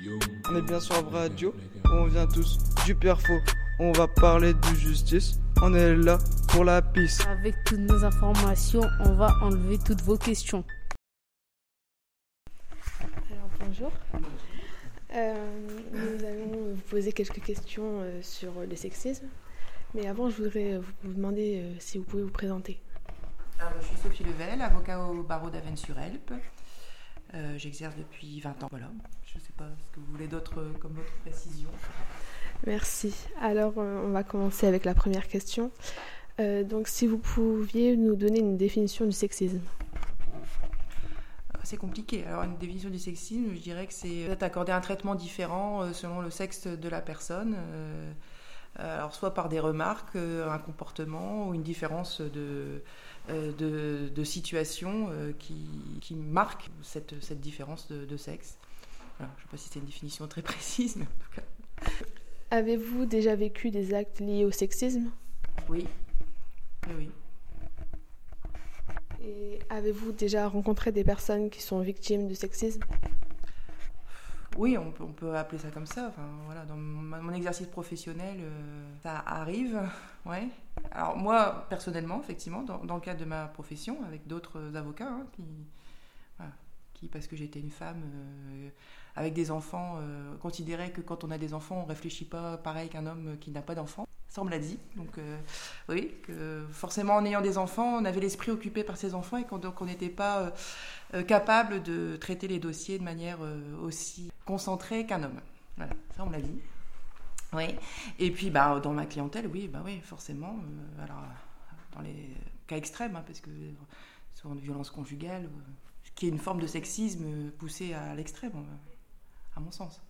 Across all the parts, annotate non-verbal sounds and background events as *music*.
On est bien sur radio, on vient tous du perfo. On va parler de justice, on est là pour la piste. Avec toutes nos informations, on va enlever toutes vos questions. Alors bonjour. Euh, nous allons vous poser quelques questions euh, sur le sexisme. Mais avant, je voudrais vous demander euh, si vous pouvez vous présenter. Alors, je suis Sophie Level, avocat au barreau d'Avennes-sur-Elpe. Euh, J'exerce depuis 20 ans. Voilà. Je ne sais pas ce que vous voulez d'autre euh, comme autre précision. Merci. Alors, euh, on va commencer avec la première question. Euh, donc, si vous pouviez nous donner une définition du sexisme. C'est compliqué. Alors, une définition du sexisme, je dirais que c'est peut-être accorder un traitement différent selon le sexe de la personne. Euh, alors, soit par des remarques, euh, un comportement ou une différence de, euh, de, de situation qui, qui marque cette, cette différence de, de sexe. Voilà. Je ne sais pas si c'est une définition très *laughs* précise, mais en tout cas. Avez-vous déjà vécu des actes liés au sexisme? Oui. Oui, oui. Et avez-vous déjà rencontré des personnes qui sont victimes du sexisme? Oui, on peut, appeler ça comme ça. Enfin, voilà, dans mon, exercice professionnel, euh, ça arrive. *laughs* Ouais. Alors moi, personnellement, effectivement, dans, le cadre de ma profession, avec d'autres avocats, hein, qui, parce que j'étais une femme euh, avec des enfants, euh, considéraient que quand on a des enfants, on réfléchit pas pareil qu'un homme qui n'a pas d'enfants. Ça, on me l'a dit. Donc, euh, oui, que forcément, en ayant des enfants, on avait l'esprit occupé par ses enfants et qu'on n'était pas euh, euh, capable de traiter les dossiers de manière aussi concentrée qu'un homme. Voilà, ça, on me l'a dit. Oui. Et puis, bah, dans ma clientèle, oui, bah oui, forcément. alors, dans les cas extrêmes, hein, parce que souvent de violence conjugale, qui est une forme de sexisme euh, poussé à l'extrême, à mon sens.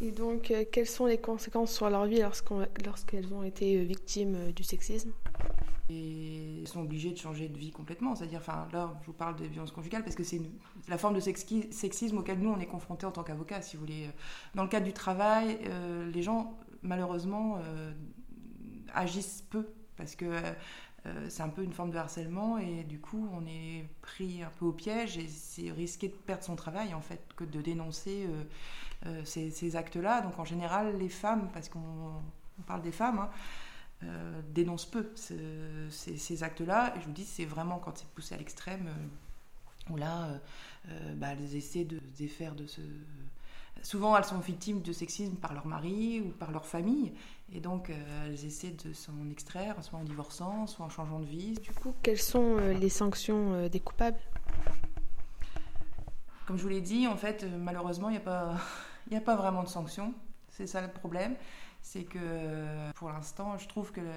Et donc, euh, quelles sont les conséquences sur leur vie lorsqu'elles ont été euh, victimes euh, du sexisme? Et sont obligés de changer de vie complètement. C'est-à-dire, enfin, là, je vous parle de violence conjugale parce que c'est la forme de sexi- sexisme auquel nous, on est confrontés en tant qu'avocats, si vous voulez. Dans le cadre du travail, les gens, malheureusement, agissent peu parce que euh, c'est un peu une forme de harcèlement et du coup, on est pris un peu au piège et c'est risqué de perdre son travail, en fait, que de dénoncer euh, euh, ces, actes-là. Donc, en général, les femmes, parce qu'on on parle des femmes, hein, dénoncent peu ce- ces, actes-là. Et je vous dis, c'est vraiment quand c'est poussé à l'extrême, où là, bah, elles essaient de se défaire de ce... Souvent, elles sont victimes de sexisme par leur mari ou par leur famille. Et donc, euh, elles essaient de s'en extraire, soit en divorçant, soit en changeant de vie. Du coup, quelles sont euh, les sanctions euh, des coupables? Comme je vous l'ai dit, en fait, malheureusement, il n'y a, pas- *laughs* y a pas vraiment de sanctions. C'est ça le problème. C'est que pour l'instant, je trouve que le-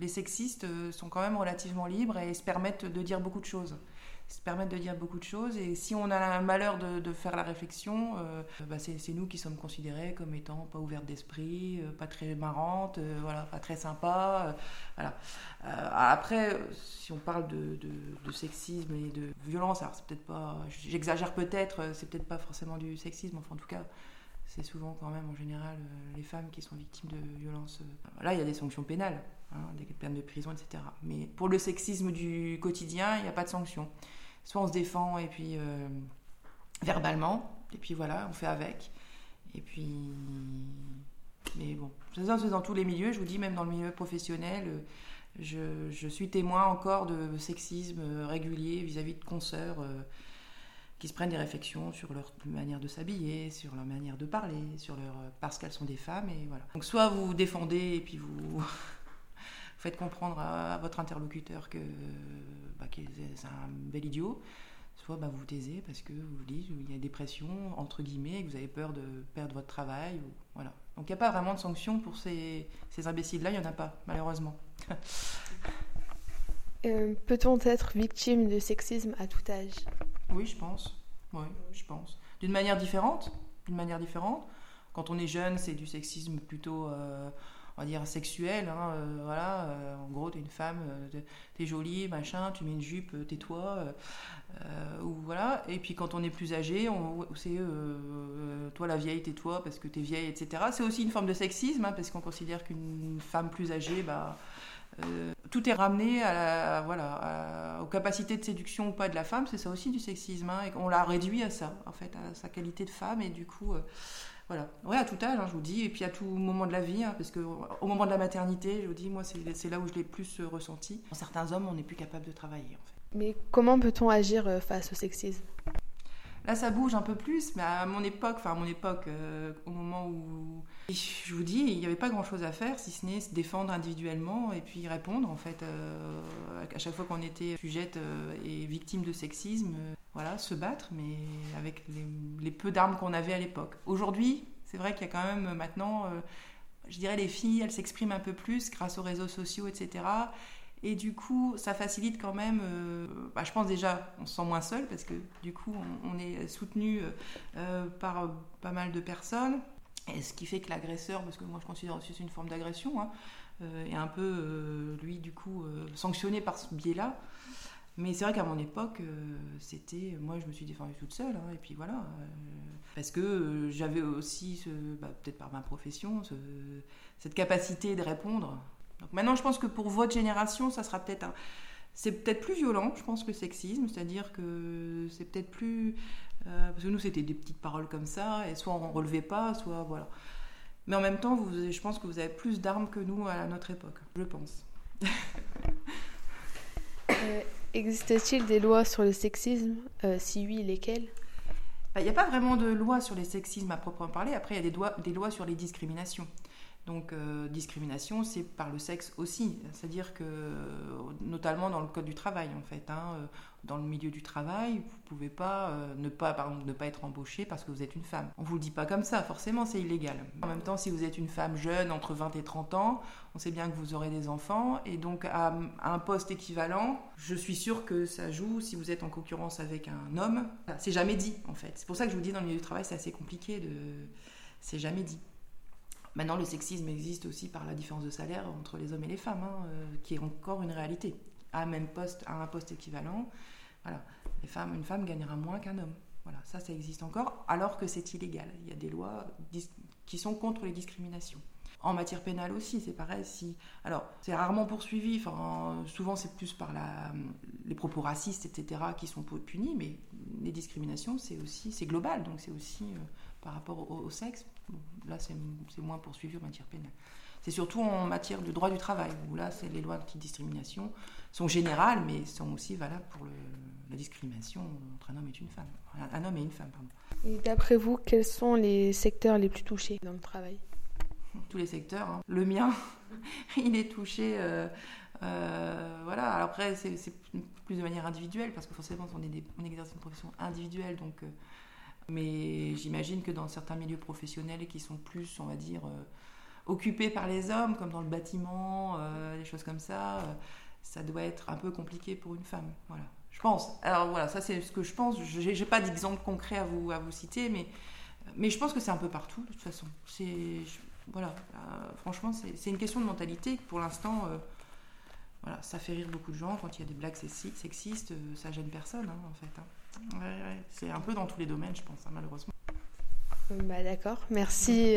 les sexistes sont quand même relativement libres et se permettent de dire beaucoup de choses. Se permettent de dire beaucoup de choses. Et si on a le malheur de, faire la réflexion, euh, bah, c'est nous qui sommes considérés comme étant pas ouvertes d'esprit, euh, pas très marrantes, euh, voilà, pas très sympas. voilà. Après, si on parle de, de- sexisme et de violence, alors c'est peut-être pas, j'exagère peut-être, c'est peut-être pas forcément du sexisme, enfin en tout cas, c'est souvent quand même en général euh, les femmes qui sont victimes de violences. euh, Là, il y a des sanctions pénales, hein, des peines de prison, etc. Mais pour le sexisme du quotidien, il n'y a pas de sanctions. Soit on se défend et puis euh, verbalement, et puis voilà, on fait avec. Et puis, mais bon, c'est dans tous les milieux. Je vous dis, même dans le milieu professionnel, je, suis témoin encore de sexisme régulier vis-à-vis de consoeurs qui se prennent des réflexions sur leur manière de s'habiller, sur leur manière de parler, sur leur euh, parce qu'elles sont des femmes et voilà. Donc soit vous vous défendez et puis vous, *laughs* faites comprendre à, votre interlocuteur que bah, qu'il est- c'est un bel idiot, soit bah, vous vous taisez parce que vous dites il y a des pressions entre guillemets, et que vous avez peur de perdre votre travail ou voilà. Donc il n'y a pas vraiment de sanctions pour ces, ces imbéciles-là, il n'y en a pas malheureusement. *laughs* Euh, Peut-on être victime de sexisme à tout âge? Oui, je pense. Oui, je pense. D'une manière différente. D'une manière différente. Quand on est jeune, c'est du sexisme plutôt, euh, on va dire, sexuel. hein, euh, voilà. euh, en gros, t'es une femme, t'es- jolie, machin, tu mets une jupe, tais-toi. voilà. Et puis quand on est plus âgé, c'est toi la vieille, tais-toi parce que t'es vieille, etc. C'est aussi une forme de sexisme, hein, parce qu'on considère qu'une femme plus âgée, bah, tout est ramené à, voilà, aux capacités de séduction ou pas de la femme, c'est ça aussi du sexisme, hein, on l'a réduit à ça, en fait, à sa qualité de femme, et du coup, voilà. Ouais, à tout âge, hein, je vous dis, et puis à tout moment de la vie, hein, parce que au moment de la maternité, je vous dis, moi, c'est là où je l'ai plus euh, ressenti. Pour certains hommes, on n'est plus capable de travailler. Mais comment peut-on agir euh, face au sexisme? Là, ça bouge un peu plus, mais à mon époque, enfin à mon époque, euh, au moment où je vous dis, il n'y avait pas grand-chose à faire, si ce n'est se défendre individuellement et puis répondre en fait à chaque fois qu'on était sujette et victime de sexisme voilà, se battre, mais avec les, peu d'armes qu'on avait à l'époque. Aujourd'hui, c'est vrai qu'il y a quand même maintenant, euh, je dirais, les filles, elles s'expriment un peu plus grâce aux réseaux sociaux, etc. Et du coup, ça facilite quand même. Euh, bah, je pense déjà, on se sent moins seul parce que du coup, on, est soutenu euh, par pas mal de personnes. Et ce qui fait que l'agresseur, parce que moi je considère aussi c'est une forme d'agression, hein, est un peu, lui, du coup, sanctionné par ce biais-là. Mais c'est vrai qu'à mon époque, euh, c'était. Moi, je me suis défendue toute seule, hein, et puis voilà. Euh, parce que euh, j'avais aussi, bah, peut-être par ma profession, cette capacité de répondre. Donc maintenant, je pense que pour votre génération, ça sera peut-être C'est peut-être plus violent, je pense, que le sexisme, c'est-à-dire que c'est peut-être plus. parce que nous, c'était des petites paroles comme ça, et soit on relevait pas, soit voilà. Mais en même temps, vous, je pense que vous avez plus d'armes que nous à notre époque, je pense. *laughs* Existe-t-il des lois sur le sexisme euh, Si oui, lesquelles? Bah, Il n'y a pas vraiment de loi sur le sexisme à proprement parler. Après, il y a des, des lois sur les discriminations. Donc, euh, discrimination, c'est par le sexe aussi. C'est-à-dire que, notamment dans le code du travail, en fait, hein, euh, dans le milieu du travail, vous ne pouvez pas, euh, ne pas, ne pas être embauché parce que vous êtes une femme. On vous le dit pas comme ça, forcément, c'est illégal. En même temps, si vous êtes une femme jeune, entre 20 et 30 ans, on sait bien que vous aurez des enfants, et donc à, un poste équivalent, je suis sûre que ça joue si vous êtes en concurrence avec un homme. C'est jamais dit, en fait. C'est pour ça que je vous dis, dans le milieu du travail, c'est assez compliqué de... C'est jamais dit. Maintenant, le sexisme existe aussi par la différence de salaire entre les hommes et les femmes, hein, euh, qui est encore une réalité. À même poste, à un poste équivalent, voilà, une femme gagnera moins qu'un homme. Voilà, ça, ça existe encore, alors que c'est illégal. Il y a des lois qui sont contre les discriminations. En matière pénale aussi, c'est pareil. Si, alors, c'est rarement poursuivi. Souvent, c'est plus par les propos racistes, etc., qui sont punis. Mais les discriminations, c'est aussi, c'est global. Donc, c'est aussi euh, par rapport au, sexe. Là, c'est moins poursuivi en matière pénale. C'est surtout en matière de droit du travail, où là, les lois anti-discrimination sont générales, mais sont aussi valables pour la discrimination entre un homme et une femme. Un, homme et une femme, pardon. Et d'après vous, quels sont les secteurs les plus touchés dans le travail? Tous les secteurs. Hein. Le mien, *laughs* il est touché. Euh, euh, voilà. Alors après, c'est plus de manière individuelle, parce que forcément, on, exerce une profession individuelle. Euh, mais j'imagine que dans certains milieux professionnels qui sont plus, on va dire, occupés par les hommes, comme dans le bâtiment, des choses comme ça, ça doit être un peu compliqué pour une femme. Voilà. Je pense. Alors voilà, ça c'est ce que je pense. Je n'ai pas d'exemple concret à vous, à vous citer, mais, je pense que c'est un peu partout, de toute façon. Voilà, franchement, c'est une question de mentalité. Pour l'instant, voilà, ça fait rire beaucoup de gens quand il y a des blagues sexistes, ça gêne personne, hein, en fait. Hein. C'est un peu dans tous les domaines, je pense, hein, malheureusement. Bah, D'accord, merci.